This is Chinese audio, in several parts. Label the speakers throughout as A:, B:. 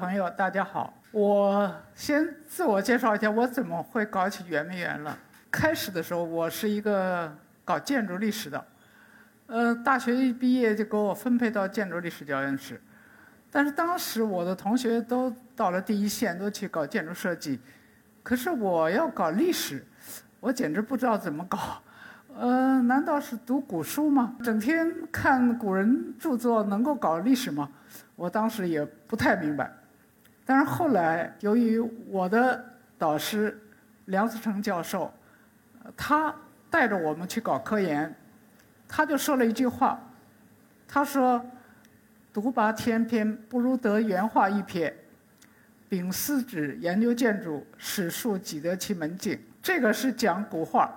A: 朋友，大家好。我先自我介绍一下，我怎么会搞起圆明园了？开始的时候，我是一个搞建筑历史的，呃，大学一毕业就给我分配到建筑历史教研室。但是当时我的同学都到了第一线，都去搞建筑设计，可是我要搞历史，我简直不知道怎么搞。呃，难道是读古书吗？整天看古人著作能够搞历史吗？我当时也不太明白，但是后来由于我的导师梁思成教授，他带着我们去搞科研，他就说了一句话，他说：“独拔千篇，不如得原画一撇；秉四纸研究建筑，史书几得其门径。”这个是讲古画，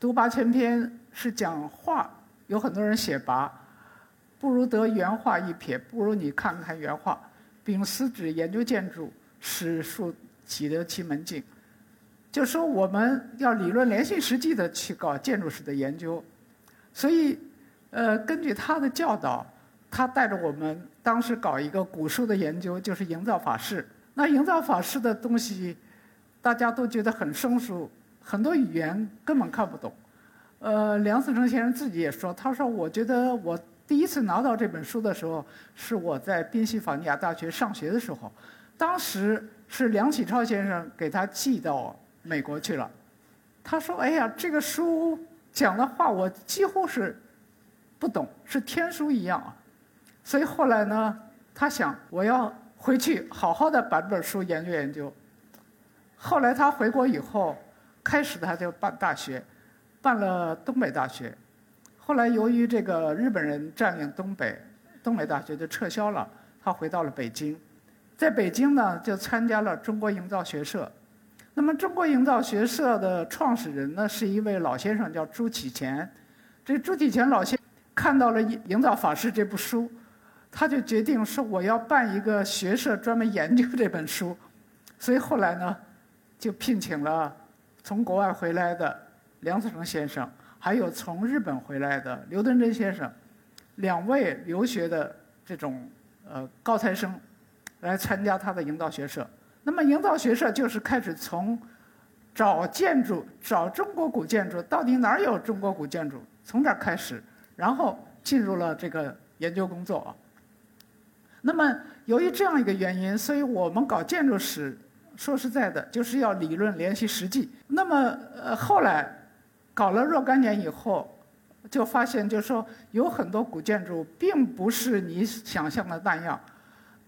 A: 独拔千篇是讲画，有很多人写拔。不如得原画一瞥，不如你看看原画。秉丝纸研究建筑，史书几得其门径。就说我们要理论联系实际的去搞建筑史的研究，所以，呃，根据他的教导，他带着我们当时搞一个古书的研究，就是营造法式。那营造法式的东西，大家都觉得很生疏，很多语言根本看不懂。呃，梁思成先生自己也说，他说：“我觉得我。”第一次拿到这本书的时候，是我在宾夕法尼亚大学上学的时候，当时是梁启超先生给他寄到美国去了。他说：“哎呀，这个书讲的话我几乎是不懂，是天书一样啊。”所以后来呢，他想我要回去好好的把这本书研究研究。后来他回国以后，开始他就办大学，办了东北大学。后来由于这个日本人占领东北，东北大学就撤销了，他回到了北京，在北京呢就参加了中国营造学社。那么中国营造学社的创始人呢是一位老先生，叫朱启潜。这朱启潜老先看到了《营造法式》这部书，他就决定说我要办一个学社专门研究这本书。所以后来呢，就聘请了从国外回来的梁思成先生。还有从日本回来的刘敦桢先生，两位留学的这种呃高材生，来参加他的营造学社。那么营造学社就是开始从找建筑、找中国古建筑，到底哪儿有中国古建筑，从这儿开始，然后进入了这个研究工作。那么由于这样一个原因，所以我们搞建筑史，说实在的，就是要理论联系实际。那么呃后来。搞了若干年以后，就发现，就是说，有很多古建筑并不是你想象的那样。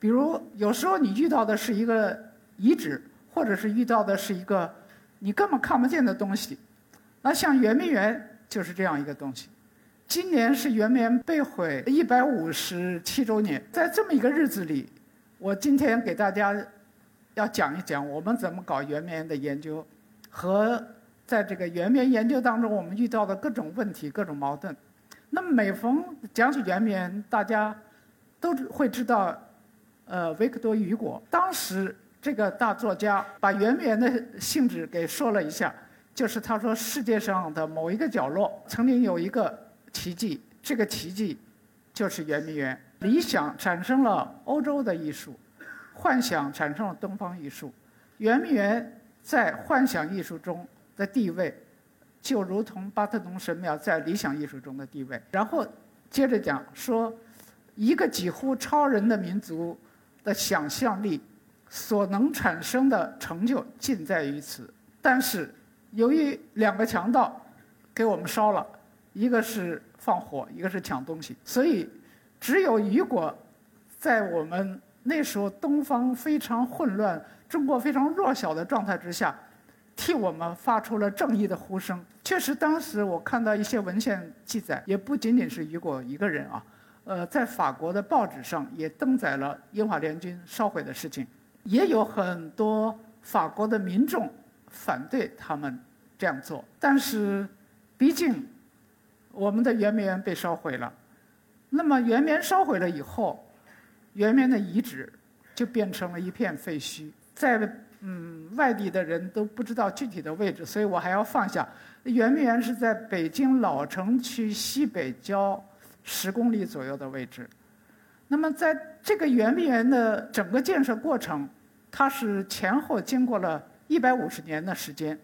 A: 比如，有时候你遇到的是一个遗址，或者是遇到的是一个你根本看不见的东西。那像圆明园就是这样一个东西。今年是圆明园被毁一百五十七周年，在这么一个日子里，我今天给大家要讲一讲我们怎么搞圆明园的研究和。在这个圆明园研究当中，我们遇到的各种问题、各种矛盾。那么每逢讲起圆明园，大家都会知道，呃，维克多·雨果。当时这个大作家把圆明园的性质给说了一下，就是他说世界上的某一个角落曾经有一个奇迹，这个奇迹就是圆明园。理想产生了欧洲的艺术，幻想产生了东方艺术。圆明园在幻想艺术中。的地位，就如同巴特农神庙在理想艺术中的地位。然后接着讲说，一个几乎超人的民族的想象力所能产生的成就尽在于此。但是由于两个强盗给我们烧了，一个是放火，一个是抢东西，所以只有雨果在我们那时候东方非常混乱、中国非常弱小的状态之下。替我们发出了正义的呼声。确实，当时我看到一些文献记载，也不仅仅是雨果一个人啊。呃，在法国的报纸上也登载了英法联军烧毁的事情，也有很多法国的民众反对他们这样做。但是，毕竟我们的圆明园被烧毁了，那么圆明园烧毁了以后，圆明园的遗址就变成了一片废墟，在。嗯，外地的人都不知道具体的位置，所以我还要放下。圆明园是在北京老城区西北郊十公里左右的位置。那么在这个圆明园的整个建设过程，它是前后经过了一百五十年的时间。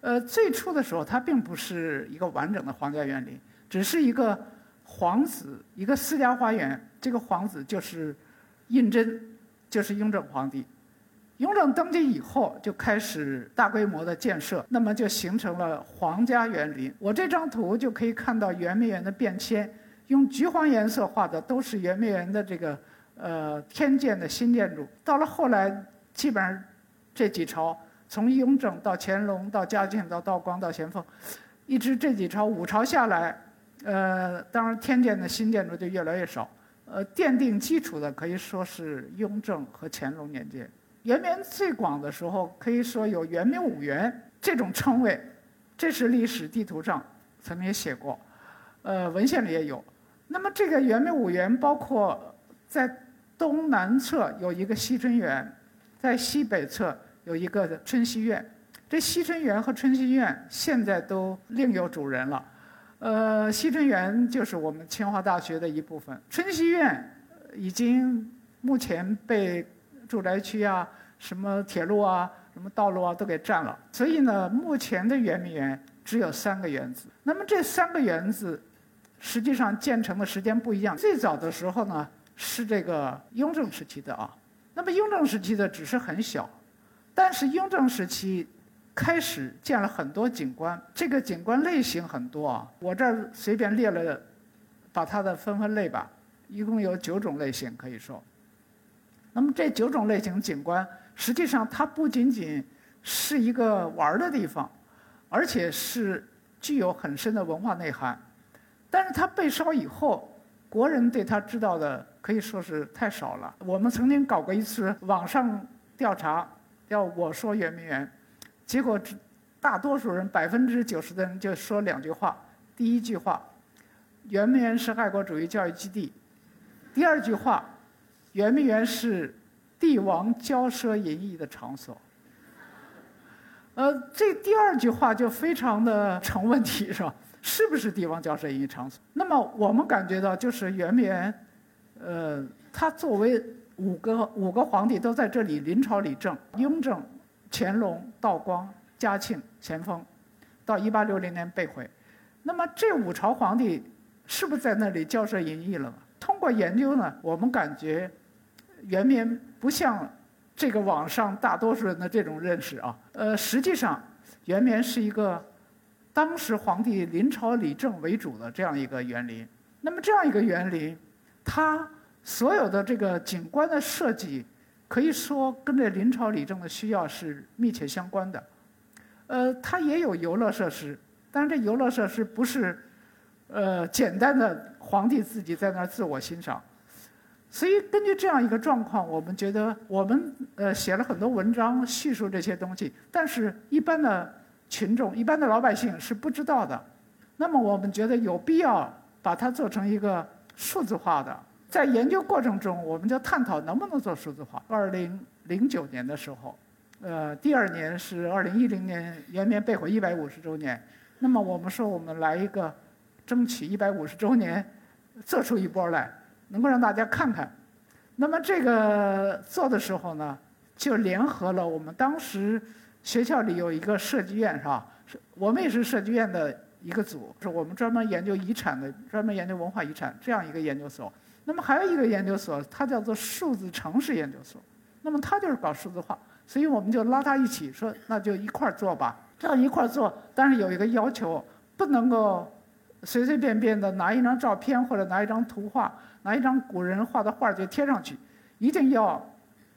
A: 呃，最初的时候它并不是一个完整的皇家园林，只是一个皇子一个私家花园。这个皇子就是胤禛，就是雍正皇帝。雍正登基以后，就开始大规模的建设，那么就形成了皇家园林。我这张图就可以看到圆明园的变迁，用橘黄颜色画的都是圆明园的这个呃天建的新建筑。到了后来，基本上这几朝，从雍正到乾隆到嘉庆到道光到咸丰，一直这几朝五朝下来，呃，当然天建的新建筑就越来越少。呃，奠定基础的可以说是雍正和乾隆年间。圆明最广的时候，可以说有“圆明五园”这种称谓，这是历史地图上曾经写过，呃，文献里也有。那么这个圆明五园包括在东南侧有一个西春园，在西北侧有一个春熙院。这西春园和春熙院现在都另有主人了。呃，西春园就是我们清华大学的一部分，春熙院已经目前被。住宅区啊，什么铁路啊，什么道路啊，都给占了。所以呢，目前的圆明园只有三个园子。那么这三个园子，实际上建成的时间不一样。最早的时候呢，是这个雍正时期的啊。那么雍正时期的只是很小，但是雍正时期开始建了很多景观。这个景观类型很多啊，我这儿随便列了，把它的分分类吧，一共有九种类型可以说。那么这九种类型景观，实际上它不仅仅是一个玩的地方，而且是具有很深的文化内涵。但是它被烧以后，国人对它知道的可以说是太少了。我们曾经搞过一次网上调查，叫“我说圆明园”，结果大多数人百分之九十的人就说两句话：第一句话，圆明园是爱国主义教育基地；第二句话。圆明园是帝王骄奢淫逸的场所。呃，这第二句话就非常的成问题，是吧？是不是帝王骄奢淫逸场所？那么我们感觉到，就是圆明园，呃，它作为五个五个皇帝都在这里临朝理政，雍正、乾隆、道光、嘉庆、咸丰，到一八六零年被毁。那么这五朝皇帝是不是在那里骄奢淫逸了？通过研究呢，我们感觉。圆明不像这个网上大多数人的这种认识啊，呃，实际上圆明是一个当时皇帝临朝理政为主的这样一个园林。那么这样一个园林，它所有的这个景观的设计，可以说跟这临朝理政的需要是密切相关的。呃，它也有游乐设施，但是这游乐设施不是呃简单的皇帝自己在那儿自我欣赏。所以，根据这样一个状况，我们觉得我们呃写了很多文章叙述这些东西，但是一般的群众、一般的老百姓是不知道的。那么，我们觉得有必要把它做成一个数字化的。在研究过程中，我们就探讨能不能做数字化。二零零九年的时候，呃，第二年是二零一零年圆明被毁一百五十周年。那么，我们说我们来一个，争取一百五十周年，做出一波来。能够让大家看看，那么这个做的时候呢，就联合了我们当时学校里有一个设计院，是吧？是我们也是设计院的一个组，是我们专门研究遗产的，专门研究文化遗产这样一个研究所。那么还有一个研究所，它叫做数字城市研究所，那么它就是搞数字化，所以我们就拉它一起说，那就一块儿做吧。这样一块儿做，但是有一个要求，不能够随随便便的拿一张照片或者拿一张图画。拿一张古人画的画就贴上去，一定要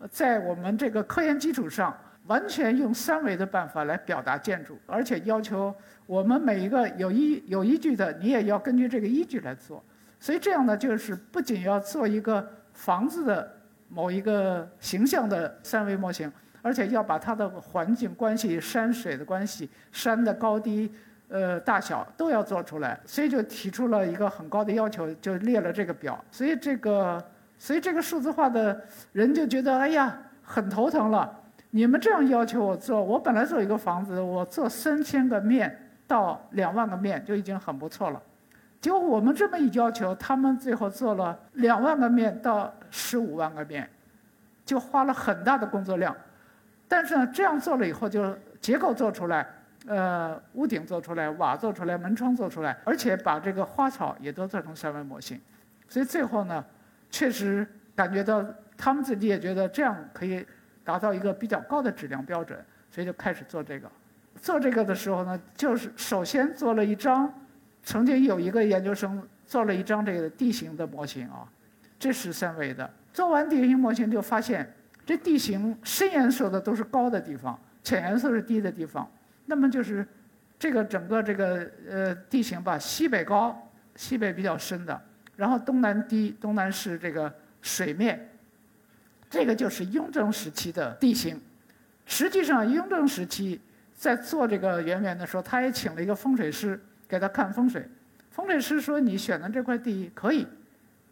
A: 在我们这个科研基础上，完全用三维的办法来表达建筑，而且要求我们每一个有依有依据的，你也要根据这个依据来做。所以这样呢，就是不仅要做一个房子的某一个形象的三维模型，而且要把它的环境关系、山水的关系、山的高低。呃，大小都要做出来，所以就提出了一个很高的要求，就列了这个表。所以这个，所以这个数字化的人就觉得，哎呀，很头疼了。你们这样要求我做，我本来做一个房子，我做三千个面到两万个面就已经很不错了。结果我们这么一要求，他们最后做了两万个面到十五万个面，就花了很大的工作量。但是呢，这样做了以后，就结构做出来，呃，屋顶做出来，瓦做出来，门窗做出来，而且把这个花草也都做成三维模型。所以最后呢，确实感觉到他们自己也觉得这样可以达到一个比较高的质量标准，所以就开始做这个。做这个的时候呢，就是首先做了一张。曾经有一个研究生做了一张这个地形的模型啊，这是三维的。做完地形模型就发现，这地形深颜色的都是高的地方，浅颜色是低的地方。那么就是这个整个这个呃地形吧，西北高，西北比较深的，然后东南低，东南是这个水面。这个就是雍正时期的地形。实际上，雍正时期在做这个圆圆的时候，他也请了一个风水师。给他看风水，风水师说你选的这块地可以，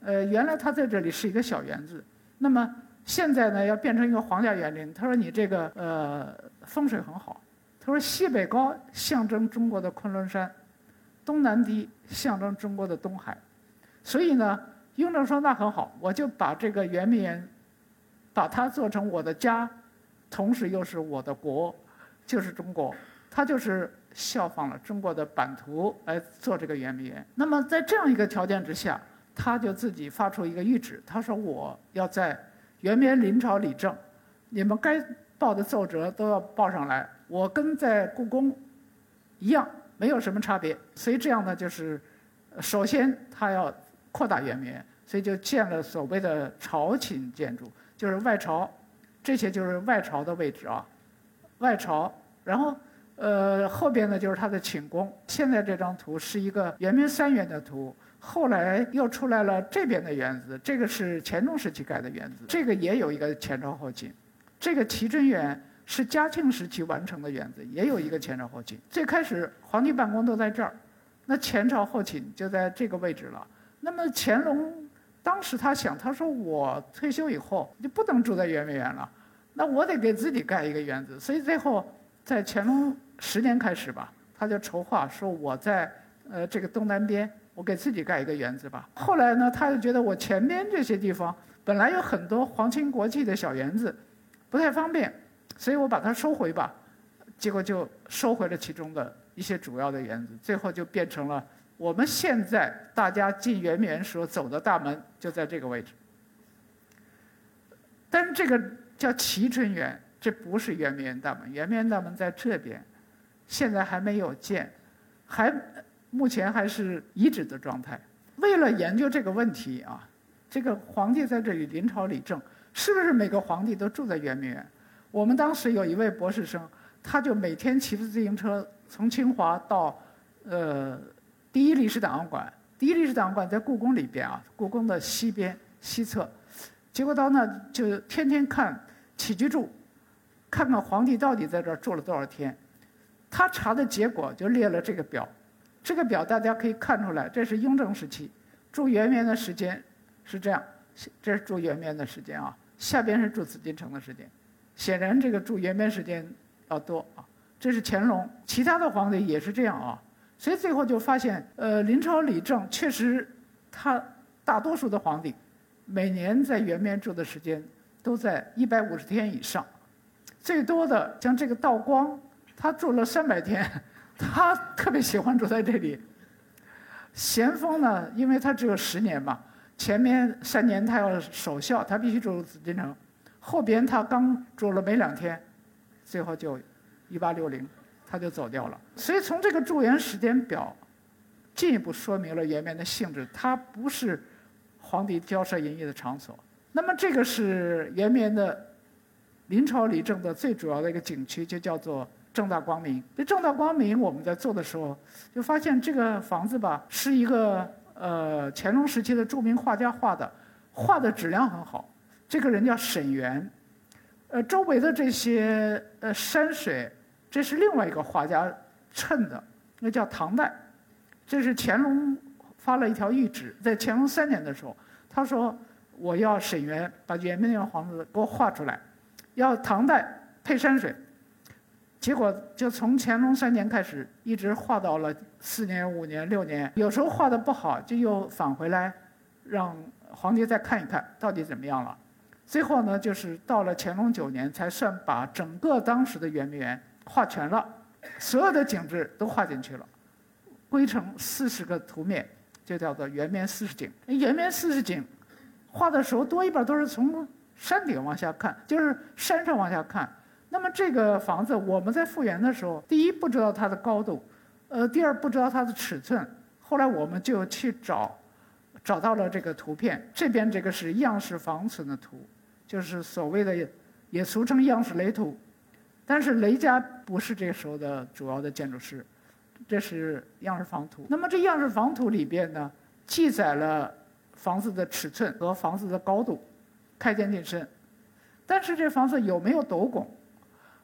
A: 呃，原来他在这里是一个小园子，那么现在呢要变成一个皇家园林。他说你这个呃风水很好，他说西北高象征中国的昆仑山，东南低象征中国的东海，所以呢，雍正说那很好，我就把这个圆明园，把它做成我的家，同时又是我的国，就是中国，他就是。效仿了中国的版图来做这个圆明园。那么在这样一个条件之下，他就自己发出一个谕旨，他说：“我要在圆明园临朝理政，你们该报的奏折都要报上来。我跟在故宫一样，没有什么差别。所以这样呢，就是首先他要扩大圆明园，所以就建了所谓的朝寝建筑，就是外朝，这些就是外朝的位置啊，外朝，然后。”呃，后边呢就是他的寝宫。现在这张图是一个圆明三园的图，后来又出来了这边的园子，这个是乾隆时期盖的园子，这个也有一个前朝后寝。这个齐春园是嘉庆时期完成的园子，也有一个前朝后寝。最开始皇帝办公都在这儿，那前朝后寝就在这个位置了。那么乾隆当时他想，他说我退休以后就不能住在圆明园了，那我得给自己盖一个园子，所以最后在乾隆。十年开始吧，他就筹划说我在呃这个东南边，我给自己盖一个园子吧。后来呢，他就觉得我前边这些地方本来有很多皇亲国戚的小园子，不太方便，所以我把它收回吧。结果就收回了其中的一些主要的园子，最后就变成了我们现在大家进圆明园时候走的大门就在这个位置。但是这个叫齐春园，这不是圆明园大门，圆明园大门在这边。现在还没有建，还目前还是遗址的状态。为了研究这个问题啊，这个皇帝在这里临朝理政，是不是每个皇帝都住在圆明园？我们当时有一位博士生，他就每天骑着自行车从清华到呃第一历史档案馆。第一历史档案馆在故宫里边啊，故宫的西边西侧。结果到那就天天看起居注，看看皇帝到底在这儿住了多少天。他查的结果就列了这个表，这个表大家可以看出来，这是雍正时期住圆明的时间是这样，这是住圆明的时间啊，下边是住紫禁城的时间，显然这个住圆明时间要多啊。这是乾隆，其他的皇帝也是这样啊，所以最后就发现，呃，临朝理政确实，他大多数的皇帝每年在圆明住的时间都在一百五十天以上，最多的像这个道光。他住了三百天，他特别喜欢住在这里。咸丰呢，因为他只有十年嘛，前面三年他要守孝，他必须住紫禁城，后边他刚住了没两天，最后就一八六零，他就走掉了。所以从这个住园时间表，进一步说明了圆明的性质，它不是皇帝交涉淫逸的场所。那么这个是圆明的临朝理政的最主要的一个景区，就叫做。正大光明，这正大光明，我们在做的时候，就发现这个房子吧，是一个呃乾隆时期的著名画家画的，画的质量很好。这个人叫沈园，呃，周围的这些呃山水，这是另外一个画家衬的，那叫唐代。这是乾隆发了一条谕旨，在乾隆三年的时候，他说我要沈园把圆明园房子给我画出来，要唐代配山水。结果就从乾隆三年开始，一直画到了四年、五年、六年，有时候画的不好，就又返回来，让皇帝再看一看到底怎么样了。最后呢，就是到了乾隆九年，才算把整个当时的圆明园画全了，所有的景致都画进去了，归成四十个图面，就叫做圆明四十景。圆明四十景，画的时候多一半都是从山顶往下看，就是山上往下看。那么这个房子，我们在复原的时候，第一不知道它的高度，呃，第二不知道它的尺寸。后来我们就去找，找到了这个图片，这边这个是样式房存的图。就是所谓的，也俗称样式雷图，但是雷家不是这时候的主要的建筑师，这是样式房图。那么这样式房图里边呢，记载了房子的尺寸和房子的高度，开间进深，但是这房子有没有斗拱？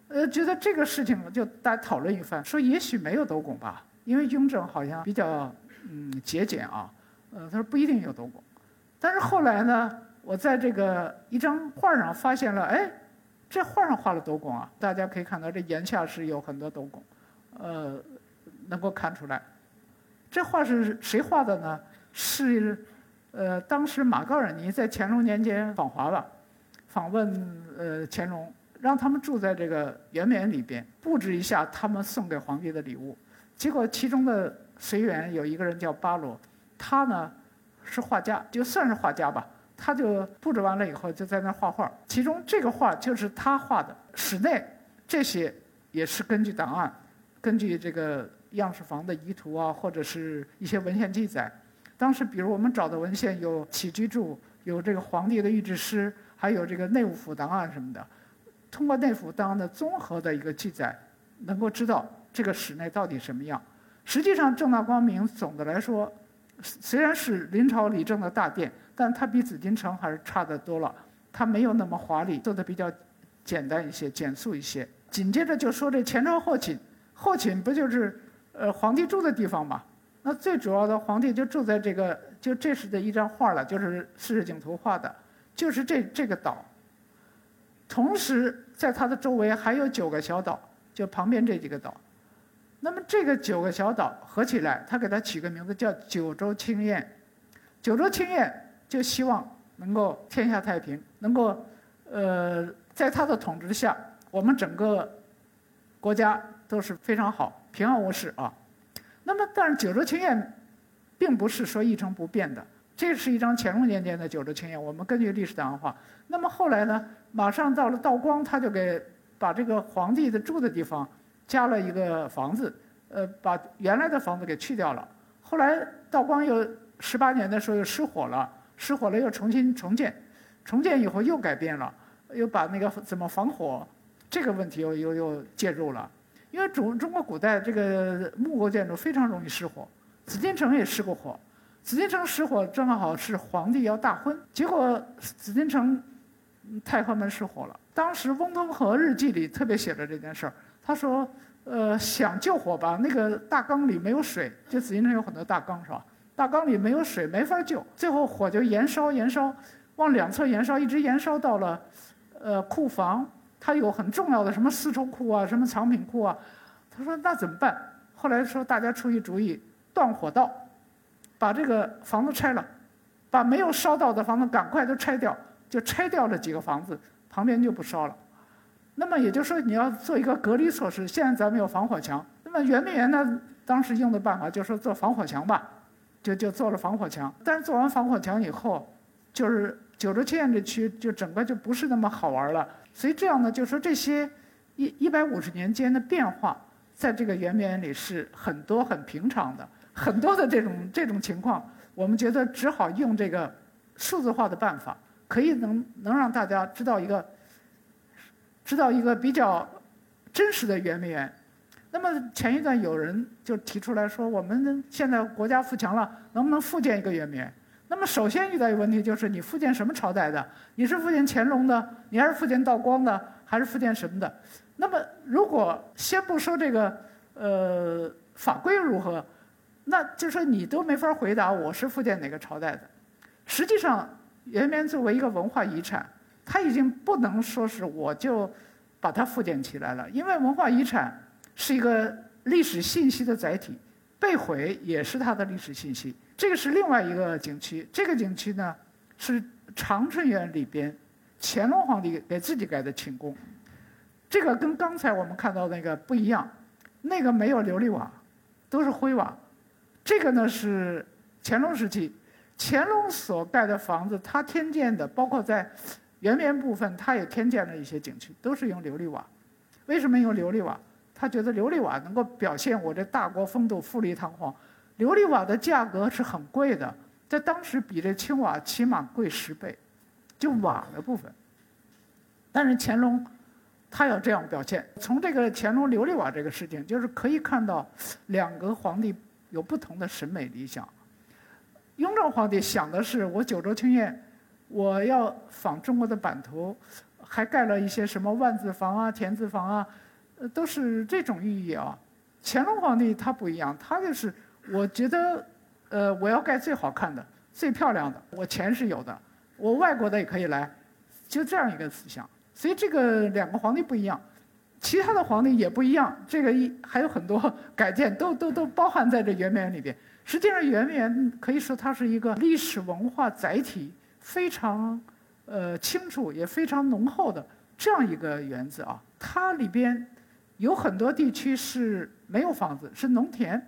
A: 呃，觉得这个事情就大家讨论一番，说也许没有斗拱吧，因为雍正好像比较嗯节俭啊，呃，他说不一定有斗拱，但是后来呢？我在这个一张画上发现了，哎，这画上画了斗拱啊！大家可以看到，这檐下是有很多斗拱，呃，能够看出来。这画是谁画的呢？是，呃，当时马高尔尼在乾隆年间访华了，访问呃乾隆，让他们住在这个圆明园里边，布置一下他们送给皇帝的礼物。结果其中的随员有一个人叫巴罗，他呢是画家，就算是画家吧。他就布置完了以后，就在那画画。其中这个画就是他画的，室内这些也是根据档案，根据这个样式房的遗图啊，或者是一些文献记载。当时，比如我们找的文献有起居注，有这个皇帝的御制诗，还有这个内务府档案什么的。通过内府档案的综合的一个记载，能够知道这个室内到底什么样。实际上，正大光明总的来说，虽然是临朝理政的大殿。但它比紫禁城还是差得多了，它没有那么华丽，做的比较简单一些、简素一些。紧接着就说这前朝后寝，后寝不就是呃皇帝住的地方嘛？那最主要的皇帝就住在这个，就这是的一张画了，就是四十景图画的，就是这这个岛。同时在它的周围还有九个小岛，就旁边这几个岛。那么这个九个小岛合起来，他给它起个名字叫九州清晏。九州清晏。就希望能够天下太平，能够，呃，在他的统治下，我们整个国家都是非常好，平安无事啊。那么，但是九州清晏，并不是说一成不变的。这是一张乾隆年间的九州清晏，我们根据历史档案画。那么后来呢，马上到了道光，他就给把这个皇帝的住的地方加了一个房子，呃，把原来的房子给去掉了。后来道光又十八年的时候又失火了。失火了又重新重建，重建以后又改变了，又把那个怎么防火这个问题又又又介入了。因为中中国古代这个木构建筑非常容易失火，紫禁城也失过火。紫禁城失火正好是皇帝要大婚，结果紫禁城太和门失火了。当时翁同龢日记里特别写了这件事儿，他说：“呃，想救火吧，那个大缸里没有水，就紫禁城有很多大缸是吧？”大缸里没有水，没法救。最后火就延烧，延烧，往两侧延烧，一直延烧到了，呃，库房。它有很重要的什么丝绸库啊，什么藏品库啊。他说那怎么办？后来说大家出一主意，断火道，把这个房子拆了，把没有烧到的房子赶快都拆掉，就拆掉了几个房子，旁边就不烧了。那么也就是说你要做一个隔离措施。现在咱们有防火墙，那么圆明园呢，当时用的办法就是说做防火墙吧。就就做了防火墙，但是做完防火墙以后，就是九州清晏这区就整个就不是那么好玩了。所以这样呢，就说这些一一百五十年间的变化，在这个圆明园里是很多很平常的，很多的这种这种情况，我们觉得只好用这个数字化的办法，可以能能让大家知道一个知道一个比较真实的圆明园。那么前一段有人就提出来说，我们现在国家富强了，能不能复建一个圆明园？那么首先遇到一个问题就是，你复建什么朝代的？你是复建乾隆的，你还是复建道光的，还是复建什么的？那么如果先不说这个，呃，法规如何，那就说你都没法回答我是复建哪个朝代的。实际上，圆明园作为一个文化遗产，它已经不能说是我就。把它复建起来了。因为文化遗产是一个历史信息的载体，被毁也是它的历史信息。这个是另外一个景区，这个景区呢是长春园里边乾隆皇帝给自己盖的寝宫，这个跟刚才我们看到那个不一样，那个没有琉璃瓦，都是灰瓦，这个呢是乾隆时期乾隆所盖的房子，他添建的，包括在圆明部分，他也添建了一些景区，都是用琉璃瓦。为什么用琉璃瓦？他觉得琉璃瓦能够表现我这大国风度，富丽堂皇。琉璃瓦的价格是很贵的，在当时比这青瓦起码贵十倍，就瓦的部分。但是乾隆他要这样表现，从这个乾隆琉璃瓦这个事情，就是可以看到两个皇帝有不同的审美理想。雍正皇帝想的是，我九州清苑，我要仿中国的版图，还盖了一些什么万字房啊、田字房啊，都是这种寓意啊。乾隆皇帝他不一样，他就是。我觉得，呃，我要盖最好看的、最漂亮的。我钱是有的，我外国的也可以来，就这样一个思想。所以这个两个皇帝不一样，其他的皇帝也不一样。这个一还有很多 改建，都都都包含在这圆明园里边。实际上，圆明园可以说它是一个历史文化载体非常呃清楚也非常浓厚的这样一个园子啊。它里边有很多地区是没有房子，是农田。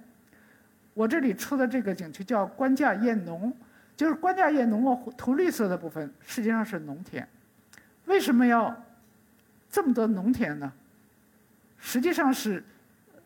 A: 我这里出的这个景区叫官架堰农，就是官架堰农哦，涂绿色的部分实际上是农田。为什么要这么多农田呢？实际上是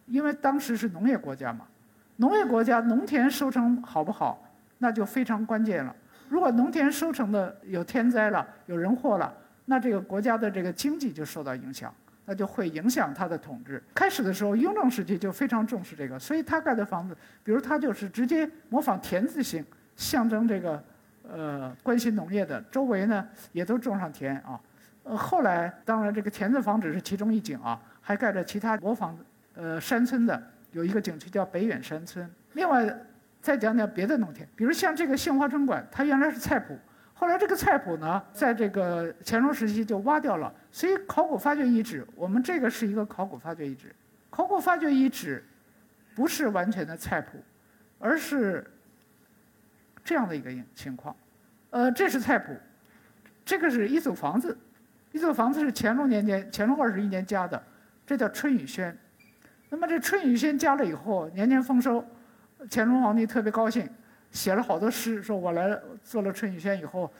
A: 因为当时是农业国家嘛，农业国家农田收成好不好，那就非常关键了。如果农田收成的有天灾了，有人祸了，那这个国家的这个经济就受到影响。那就会影响他的统治。开始的时候，雍正时期就非常重视这个，所以他盖的房子，比如他就是直接模仿田字形，象征这个，呃，关心农业的。周围呢也都种上田啊。呃，后来当然这个田字房只是其中一景啊，还盖着其他模仿呃山村的，有一个景区叫北远山村。另外再讲讲别的农田，比如像这个杏花春馆，它原来是菜圃。后来这个菜谱呢，在这个乾隆时期就挖掉了，所以考古发掘遗址，我们这个是一个考古发掘遗址。考古发掘遗址不是完全的菜谱，而是这样的一个情况。呃，这是菜谱，这个是一组房子，一组房子是乾隆年间，乾隆二十一年加的，这叫春雨轩。那么这春雨轩加了以后，年年丰收，乾隆皇帝特别高兴。写了好多诗，说我来做了春雨轩以后，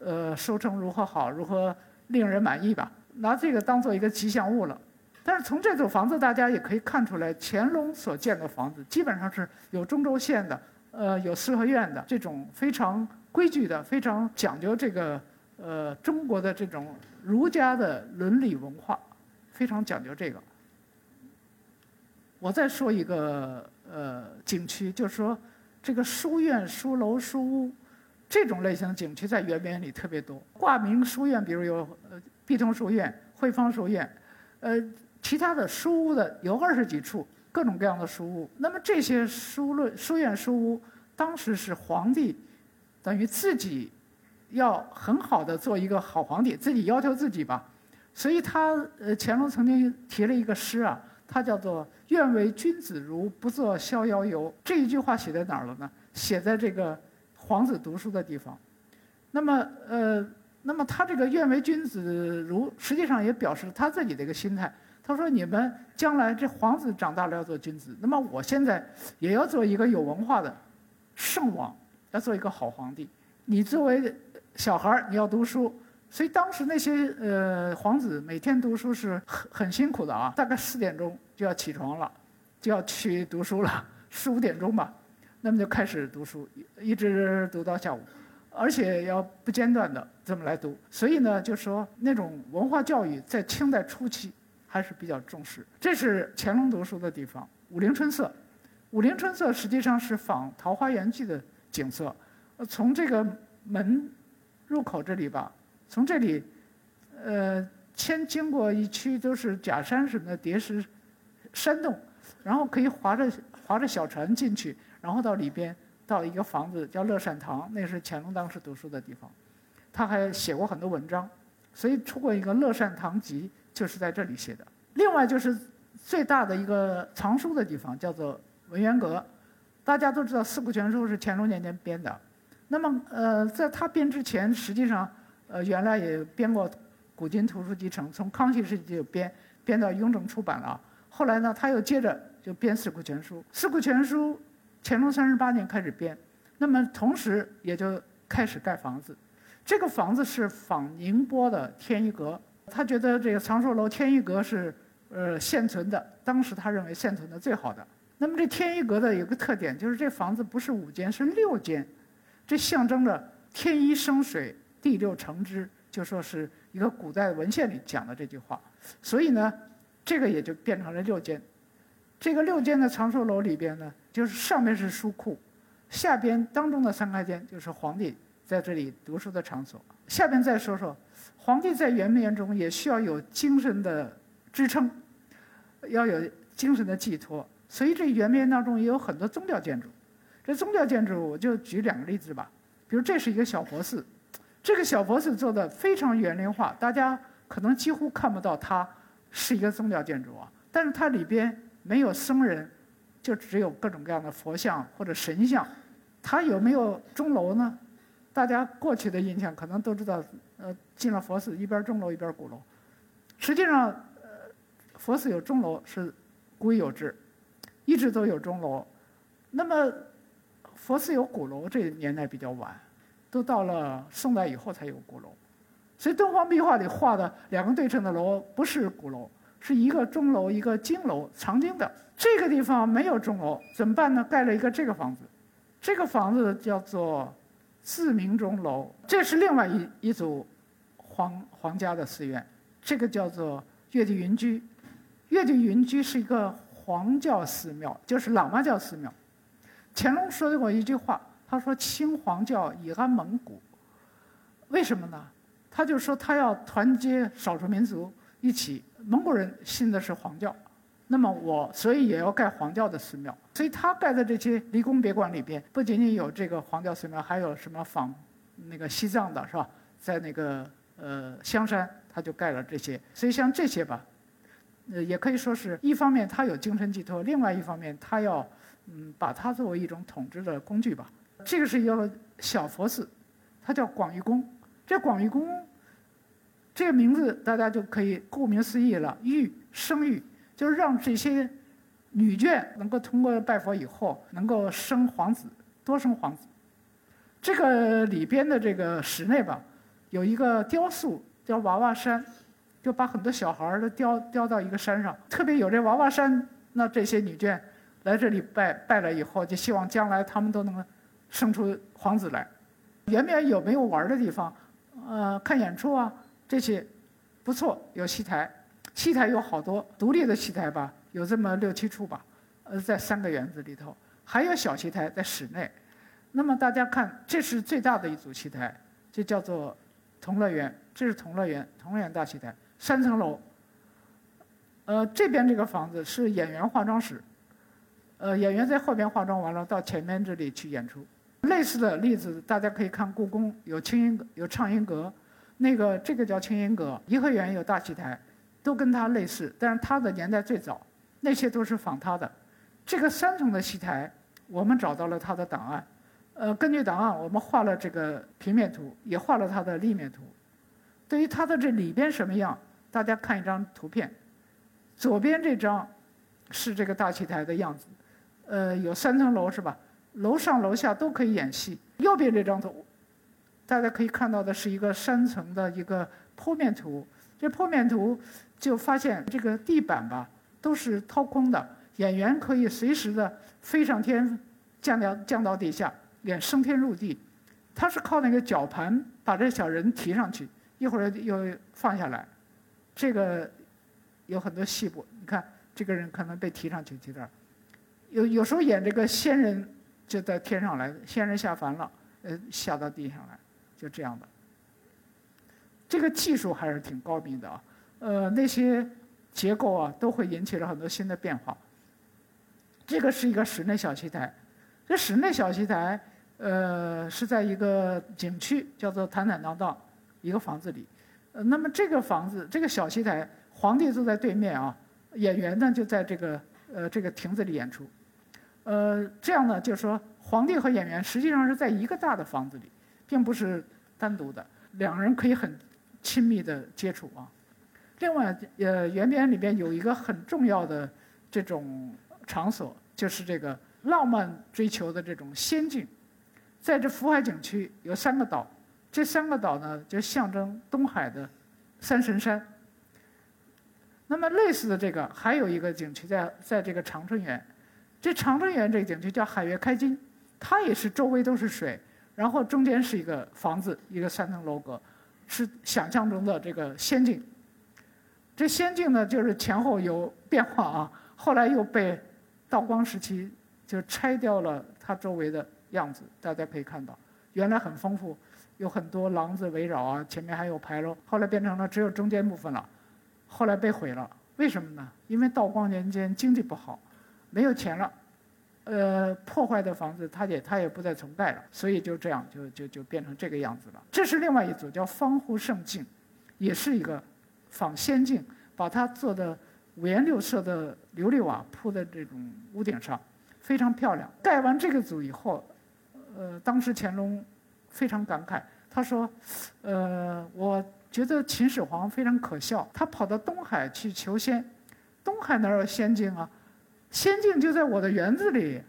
A: 呃，收成如何好，如何令人满意吧，拿这个当做一个吉祥物了。但是从这组房子，大家也可以看出来，乾隆所建的房子基本上是有中轴线的，呃，有四合院的这种非常规矩的、非常讲究这个呃中国的这种儒家的伦理文化，非常讲究这个。我再说一个呃景区，就是说。这个书院、书楼、书屋，这种类型的景区在圆明园里特别多。挂名书院，比如有呃碧通书院、汇芳书院，呃，其他的书屋的有二十几处，各种各样的书屋。那么这些书论书院、书屋，当时是皇帝等于自己要很好的做一个好皇帝，自己要求自己吧。所以他呃，乾隆曾经提了一个诗啊。他叫做“愿为君子如，不做逍遥游”。这一句话写在哪儿了呢？写在这个皇子读书的地方。那么，呃，那么他这个“愿为君子如”，实际上也表示他自己的一个心态。他说：“你们将来这皇子长大了要做君子，那么我现在也要做一个有文化的圣王，要做一个好皇帝。你作为小孩儿，你要读书。”所以当时那些呃皇子每天读书是很很辛苦的啊，大概四点钟就要起床了，就要去读书了，四五点钟吧，那么就开始读书，一直读到下午，而且要不间断的这么来读。所以呢，就说那种文化教育在清代初期还是比较重视。这是乾隆读书的地方，武陵春色。武陵春色实际上是仿《桃花源记》的景色，从这个门入口这里吧。从这里，呃，先经过一区都是假山什么的叠石山洞，然后可以划着划着小船进去，然后到里边到一个房子叫乐善堂，那是乾隆当时读书的地方。他还写过很多文章，所以出过一个《乐善堂集》，就是在这里写的。另外就是最大的一个藏书的地方叫做文渊阁，大家都知道《四库全书》是乾隆年间编的，那么呃，在他编之前，实际上呃原来也编过《古今图书集成》，从康熙时期就编编到雍正出版了。后来呢，他又接着就编《四库全书》，《四库全书》乾隆三十八年开始编，那么同时也就开始盖房子。这个房子是仿宁波的天一阁，他觉得这个长寿楼天一阁是呃现存的，当时他认为现存的最好的。那么这天一阁的有个特点，就是这房子不是五间，是六间，这象征着天一生水，第六成之，就说是一个古代文献里讲的这句话。所以呢，这个也就变成了六间。这个六间的长寿楼里边呢，就是上面是书库，下边当中的三开间就是皇帝。在这里读书的场所。下边再说说，皇帝在圆明园中也需要有精神的支撑，要有精神的寄托。所以这圆明园当中也有很多宗教建筑。这宗教建筑，我就举两个例子吧。比如这是一个小佛寺，这个小佛寺做的非常园林化，大家可能几乎看不到它是一个宗教建筑啊。但是它里边没有僧人，就只有各种各样的佛像或者神像。它有没有钟楼呢？大家过去的印象可能都知道，呃，进了佛寺，一边钟楼一边鼓楼。实际上，呃，佛寺有钟楼是古已有之，一直都有钟楼。那么，佛寺有鼓楼，这年代比较晚，都到了宋代以后才有鼓楼。所以敦煌壁画里画的两个对称的楼不是鼓楼，是一个钟楼，一个经楼，藏经的。这个地方没有钟楼，怎么办呢？盖了一个这个房子，这个房子叫做。自明钟楼，这是另外一一组皇皇家的寺院，这个叫做月地云居。月地云居是一个黄教寺庙，就是喇嘛教寺庙。乾隆说过一句话，他说：“清黄教以安蒙古。”为什么呢？他就说他要团结少数民族一起。蒙古人信的是黄教。那么我所以也要盖黄教的寺庙，所以他盖的这些离宫别馆里边，不仅仅有这个黄教寺庙，还有什么仿那个西藏的是吧？在那个呃香山，他就盖了这些。所以像这些吧，呃也可以说是一方面他有精神寄托，另外一方面他要嗯把它作为一种统治的工具吧。这个是一个小佛寺，它叫广玉宫。这广玉宫这个名字大家就可以顾名思义了，玉生玉。就是让这些女眷能够通过拜佛以后，能够生皇子，多生皇子。这个里边的这个室内吧，有一个雕塑叫娃娃山，就把很多小孩儿都雕雕到一个山上，特别有这娃娃山，那这些女眷来这里拜拜了以后，就希望将来他们都能够生出皇子来。圆明园有没有玩的地方？呃，看演出啊，这些不错，有戏台。戏台有好多独立的戏台吧，有这么六七处吧，呃，在三个园子里头，还有小戏台在室内。那么大家看，这是最大的一组戏台，这叫做同乐园，这是同乐园，同乐园大戏台，三层楼。呃，这边这个房子是演员化妆室，呃，演员在后边化妆完了，到前面这里去演出。类似的例子，大家可以看故宫有清音阁有畅音阁，那个这个叫清音阁，颐和园有大戏台。都跟它类似，但是它的年代最早，那些都是仿它的。这个三层的戏台，我们找到了它的档案，呃，根据档案，我们画了这个平面图，也画了它的立面图。对于它的这里边什么样，大家看一张图片，左边这张是这个大戏台的样子，呃，有三层楼是吧？楼上楼下都可以演戏。右边这张图，大家可以看到的是一个三层的一个剖面图，这剖面图。就发现这个地板吧都是掏空的，演员可以随时的飞上天，降到降到地下，脸升天入地。他是靠那个绞盘把这小人提上去，一会儿又放下来。这个有很多细部，你看这个人可能被提上去，提这儿。有有时候演这个仙人 就在天上来的，仙人下凡了，呃，下到地上来，就这样的。这个技术还是挺高明的啊。呃，那些结构啊，都会引起了很多新的变化。这个是一个室内小戏台，这室内小戏台，呃，是在一个景区，叫做坦坦荡荡一个房子里。呃，那么这个房子，这个小戏台皇帝坐在对面啊，演员呢就在这个呃这个亭子里演出，呃，这样呢就是说皇帝和演员实际上是在一个大的房子里，并不是单独的，两人可以很亲密的接触啊。另外，呃，圆明园里边有一个很重要的这种场所，就是这个浪漫追求的这种仙境。在这福海景区有三个岛，这三个岛呢就象征东海的三神山。那么类似的这个还有一个景区在在这个长春园，这长春园这个景区叫海月开金，它也是周围都是水，然后中间是一个房子，一个三层楼阁，是想象中的这个仙境。这仙境呢，就是前后有变化啊。后来又被道光时期就拆掉了它周围的样子，大家可以看到，原来很丰富，有很多廊子围绕啊，前面还有牌楼，后来变成了只有中间部分了，后来被毁了。为什么呢？因为道光年间经济不好，没有钱了，呃，破坏的房子他也他也不再重盖了，所以就这样就就就变成这个样子了。这是另外一组叫方壶胜境，也是一个。仿仙境，把它做的五颜六色的琉璃瓦铺在这种屋顶上，非常漂亮。盖完这个组以后，呃，当时乾隆非常感慨，他说：“呃，我觉得秦始皇非常可笑，他跑到东海去求仙，东海哪有仙境啊？仙境就在我的园子里。”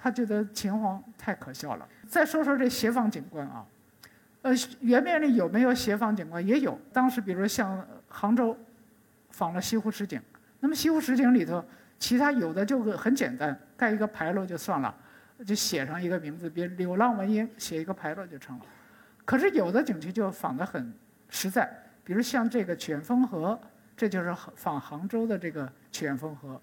A: 他觉得秦皇太可笑了。再说说这斜坊景观啊，呃，圆面里有没有斜坊景观？也有。当时比如像。杭州仿了西湖十景，那么西湖十景里头，其他有的就很简单，盖一个牌楼就算了，就写上一个名字，比如“柳浪闻莺”，写一个牌楼就成了。可是有的景区就仿得很实在，比如像这个曲园风荷，这就是仿杭州的这个曲园风荷。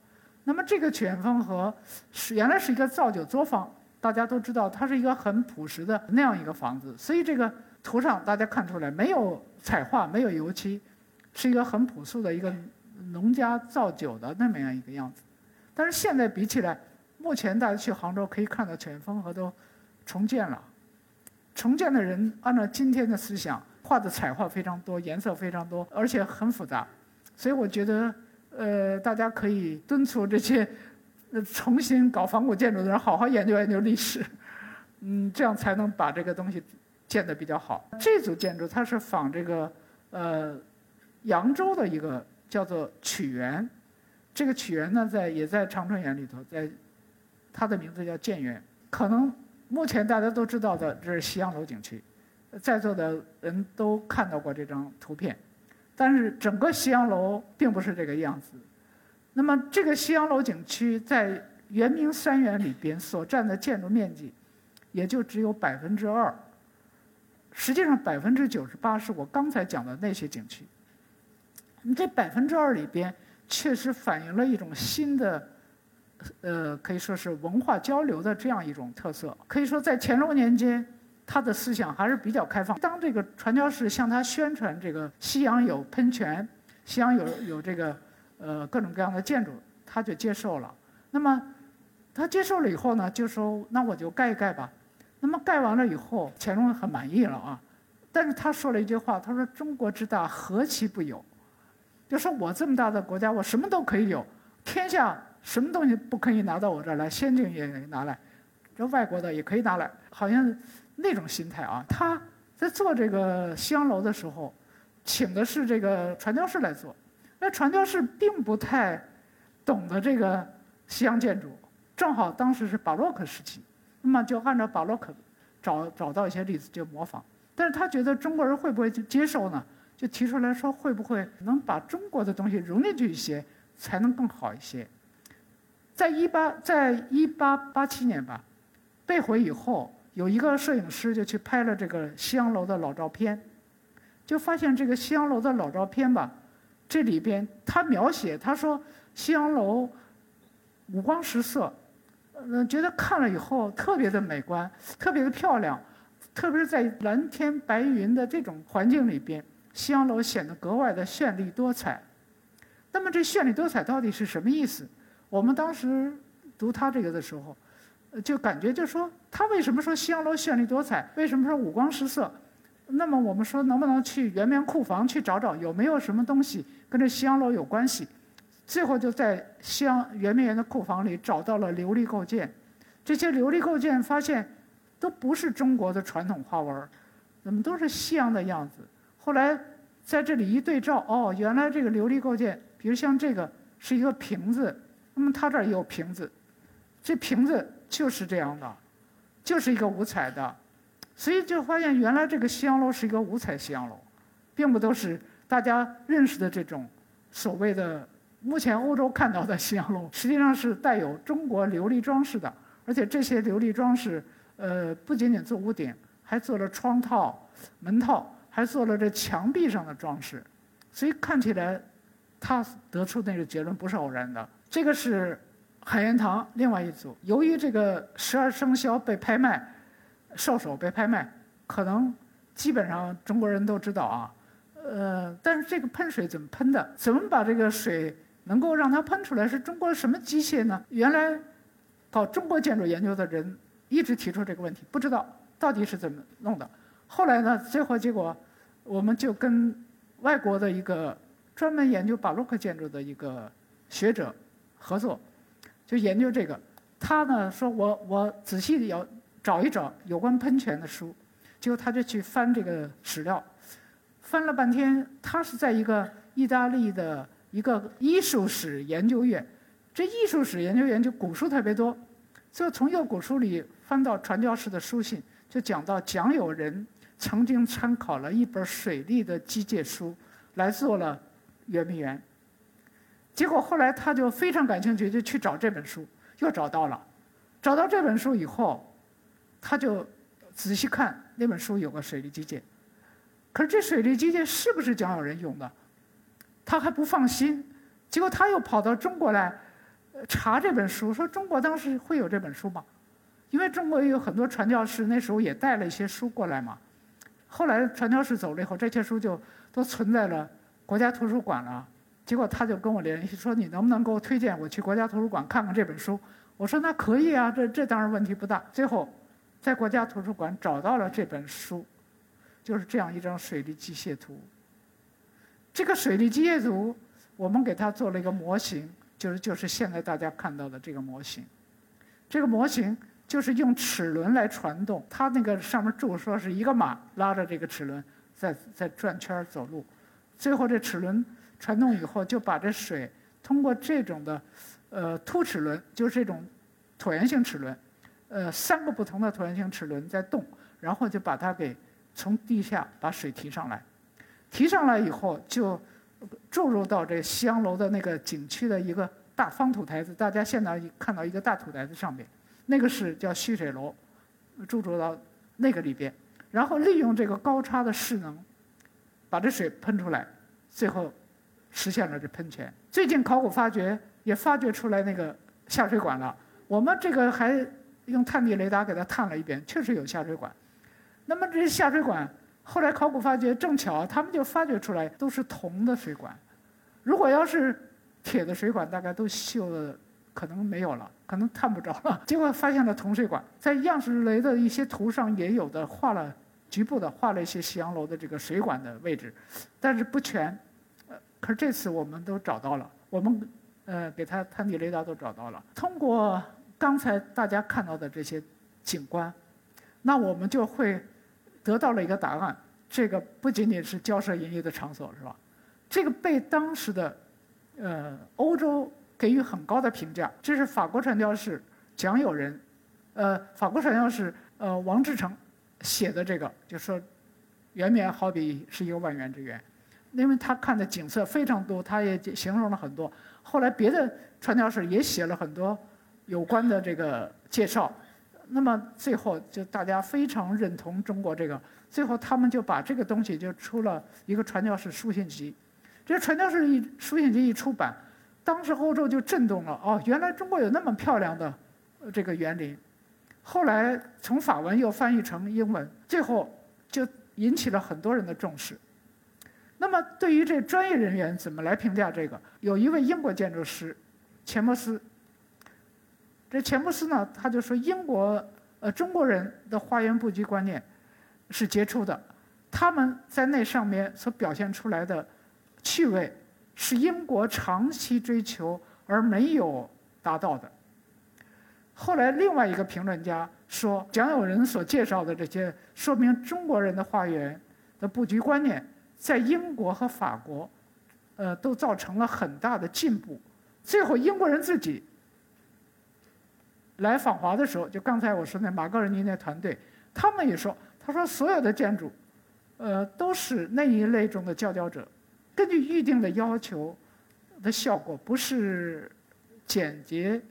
A: 那么这个曲园风荷是原来是一个造酒作坊，大家都知道，它是一个很朴实的那样一个房子，所以这个图上大家看出来没有彩画，没有油漆。是一个很朴素的一个农家造酒的那么样一个样子，但是现在比起来，目前大家去杭州可以看到全风河都重建了，重建的人按照今天的思想画的彩画非常多，颜色非常多，而且很复杂，所以我觉得呃大家可以敦促这些呃重新搞仿古建筑的人好好研究研究历史，嗯，这样才能把这个东西建得比较好。这组建筑它是仿这个呃。扬州的一个叫做曲园，这个曲园呢，在也在长春园里头，在它的名字叫建园。可能目前大家都知道的，这是西洋楼景区，在座的人都看到过这张图片。但是整个西洋楼并不是这个样子。那么这个西洋楼景区在圆明三园里边所占的建筑面积，也就只有百分之二。实际上百分之九十八是我刚才讲的那些景区。这百分之二里边，确实反映了一种新的，呃，可以说是文化交流的这样一种特色。可以说，在乾隆年间，他的思想还是比较开放。当这个传教士向他宣传这个西洋有喷泉，西洋有有这个呃各种各样的建筑，他就接受了。那么他接受了以后呢，就说那我就盖一盖吧。那么盖完了以后，乾隆很满意了啊。但是他说了一句话，他说：“中国之大，何其不有。”就说我这么大的国家，我什么都可以有，天下什么东西不可以拿到我这儿来？仙境也拿来，这外国的也可以拿来，好像那种心态啊。他在做这个西洋楼的时候，请的是这个传教士来做，那传教士并不太懂得这个西洋建筑，正好当时是巴洛克时期，那么就按照巴洛克找找到一些例子就模仿，但是他觉得中国人会不会去接受呢？就提出来说，会不会能把中国的东西融进去一些，才能更好一些？在一八在一八八七年吧，被毁以后，有一个摄影师就去拍了这个西洋楼的老照片，就发现这个西洋楼的老照片吧，这里边他描写他说西洋楼五光十色，嗯，觉得看了以后特别的美观，特别的漂亮，特别是在蓝天白云的这种环境里边。西洋楼显得格外的绚丽多彩，那么这绚丽多彩到底是什么意思？我们当时读他这个的时候，就感觉就说他为什么说西洋楼绚丽多彩？为什么说五光十色？那么我们说能不能去圆明库房去找找有没有什么东西跟这西洋楼有关系？最后就在西洋圆明园的库房里找到了琉璃构件，这些琉璃构件发现都不是中国的传统花纹，怎么都是西洋的样子？后来在这里一对照，哦，原来这个琉璃构件，比如像这个是一个瓶子，那么它这儿也有瓶子，这瓶子就是这样的，就是一个五彩的。所以就发现，原来这个西洋楼是一个五彩西洋楼，并不都是大家认识的这种所谓的目前欧洲看到的西洋楼，实际上是带有中国琉璃装饰的。而且这些琉璃装饰，呃，不仅仅做屋顶，还做了窗套、门套，还做了这墙壁上的装饰。所以看起来，他得出那个结论不是偶然的。这个是海盐堂另外一组，由于这个十二生肖被拍卖。兽首被拍卖，可能基本上中国人都知道啊，呃，但是这个喷水怎么喷的？怎么把这个水能够让它喷出来？是中国什么机械呢？原来搞中国建筑研究的人一直提出这个问题，不知道到底是怎么弄的。后来呢，最后结果我们就跟外国的一个专门研究巴洛克建筑的一个学者合作，就研究这个。他呢说我我仔细要。找一找有关喷泉的书，结果他就去翻这个史料，翻了半天，他是在一个意大利的一个艺术史研究院，这艺术史研究院就古书特别多，就从一个古书里翻到传教士的书信，就讲到蒋友仁曾经参考了一本水利的机械书来做了圆明园，结果后来他就非常感兴趣，就去找这本书，又找到了，找到这本书以后。他就仔细看那本书，有个水利机械，可是这水利机械是不是蒋友仁用的？他还不放心，结果他又跑到中国来查这本书，说中国当时会有这本书吗？因为中国也有很多传教士，那时候也带了一些书过来嘛。后来传教士走了以后，这些书就都存在了国家图书馆了。结果他就跟我联系说：“你能不能给我推荐我去国家图书馆看看这本书？”我说：“那可以啊，这这当然问题不大。”最后。在国家图书馆找到了这本书，就是这样一张水利机械图。这个水利机械图，我们给它做了一个模型，就是就是现在大家看到的这个模型。这个模型就是用齿轮来传动，它那个上面注说是一个马拉着这个齿轮在在转圈走路，最后这齿轮传动以后，就把这水通过这种的呃凸齿轮，就是这种椭圆形齿轮。呃，三个不同的椭圆形齿轮在动，然后就把它给从地下把水提上来，提上来以后就注入到这西洋楼的那个景区的一个大方土台子。大家现在看到一个大土台子上面，那个是叫蓄水楼，注入到那个里边，然后利用这个高差的势能，把这水喷出来，最后实现了这喷泉。最近考古发掘也发掘出来那个下水管了，我们这个还。用探地雷达给它探了一遍，确实有下水管。那么这些下水管，后来考古发掘正巧，他们就发掘出来都是铜的水管。如果要是铁的水管，大概都锈的可能没有了，可能探不着了。结果发现了铜水管，在样式雷的一些图上也有的画了局部的画了一些西洋楼的这个水管的位置，但是不全。可是这次我们都找到了，我们呃给它探地雷达都找到了，通过。刚才大家看到的这些景观，那我们就会得到了一个答案：这个不仅仅是交涉淫逸的场所，是吧？这个被当时的呃欧洲给予很高的评价。这是法国传教士蒋友仁，呃，法国传教士呃王志成写的这个，就说圆明园好比是一个万园之园，因为他看的景色非常多，他也形容了很多。后来别的传教士也写了很多。有关的这个介绍，那么最后就大家非常认同中国这个，最后他们就把这个东西就出了一个传教士书信集，这传教士一书信集一出版，当时欧洲就震动了哦，原来中国有那么漂亮的这个园林，后来从法文又翻译成英文，最后就引起了很多人的重视。那么对于这专业人员怎么来评价这个？有一位英国建筑师钱伯斯。这钱穆斯呢，他就说英国呃中国人的花园布局观念是杰出的，他们在那上面所表现出来的趣味，是英国长期追求而没有达到的。后来另外一个评论家说，蒋友仁所介绍的这些，说明中国人的花园的布局观念，在英国和法国，呃，都造成了很大的进步。最后，英国人自己来访华的时候，就刚才我说那马格尔尼那团队，他们也说，他说所有的建筑，呃，都是那一类中的佼佼者，根据预定的要求的效果，不是简洁。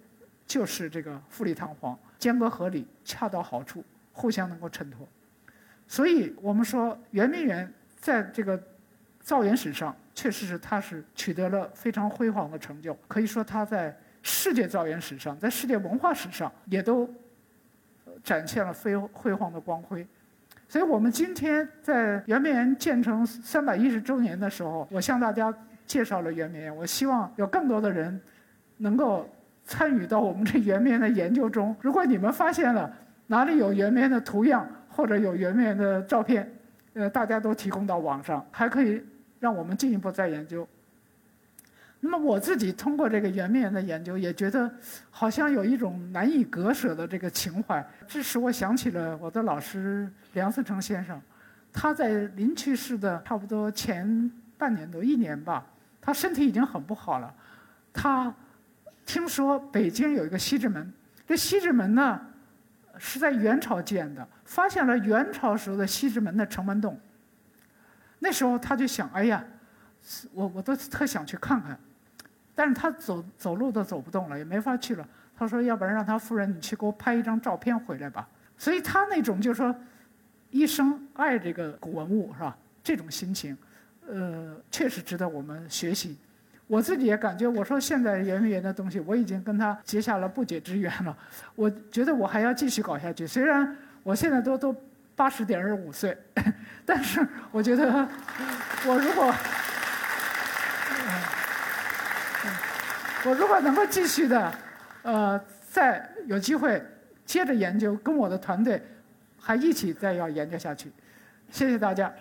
A: 就是这个富丽堂皇、间隔合理、恰到好处、互相能够衬托，所以我们说圆明园在这个造园史上，确实是它是取得了非常辉煌的成就。可以说它在世界造园史上，在世界文化史上也都展现了非辉煌的光辉。所以我们今天在圆明园建成三百一十周年的时候，我向大家介绍了圆明园。我希望有更多的人能够。参与到我们这圆明园的研究中。如果你们发现了哪里有圆明园的图样或者有圆明园的照片，呃，大家都提供到网上，还可以让我们进一步再研究。那么我自己通过这个圆明园的研究，也觉得好像有一种难以割舍的这个情怀，这使我想起了我的老师梁思成先生。他在临去世的差不多前半年多一年吧，他身体已经很不好了，他。听说北京有一个西直门，这西直门呢是在元朝建的，发现了元朝时候的西直门的城门洞。那时候他就想，哎呀，我我都特想去看看，但是他走走路都走不动了，也没法去了。他说，要不然让他夫人你去给我拍一张照片回来吧。所以他那种就是说，一生爱这个古文物是吧？这种心情，呃，确实值得我们学习。我自己也感觉，我说现在圆明园的东西，我已经跟他结下了不解之缘了。我觉得我还要继续搞下去，虽然我现在都都八十点五岁，但是我觉得我如果我如果能够继续的，呃，再有机会接着研究，跟我的团队还一起再要研究下去。谢谢大家。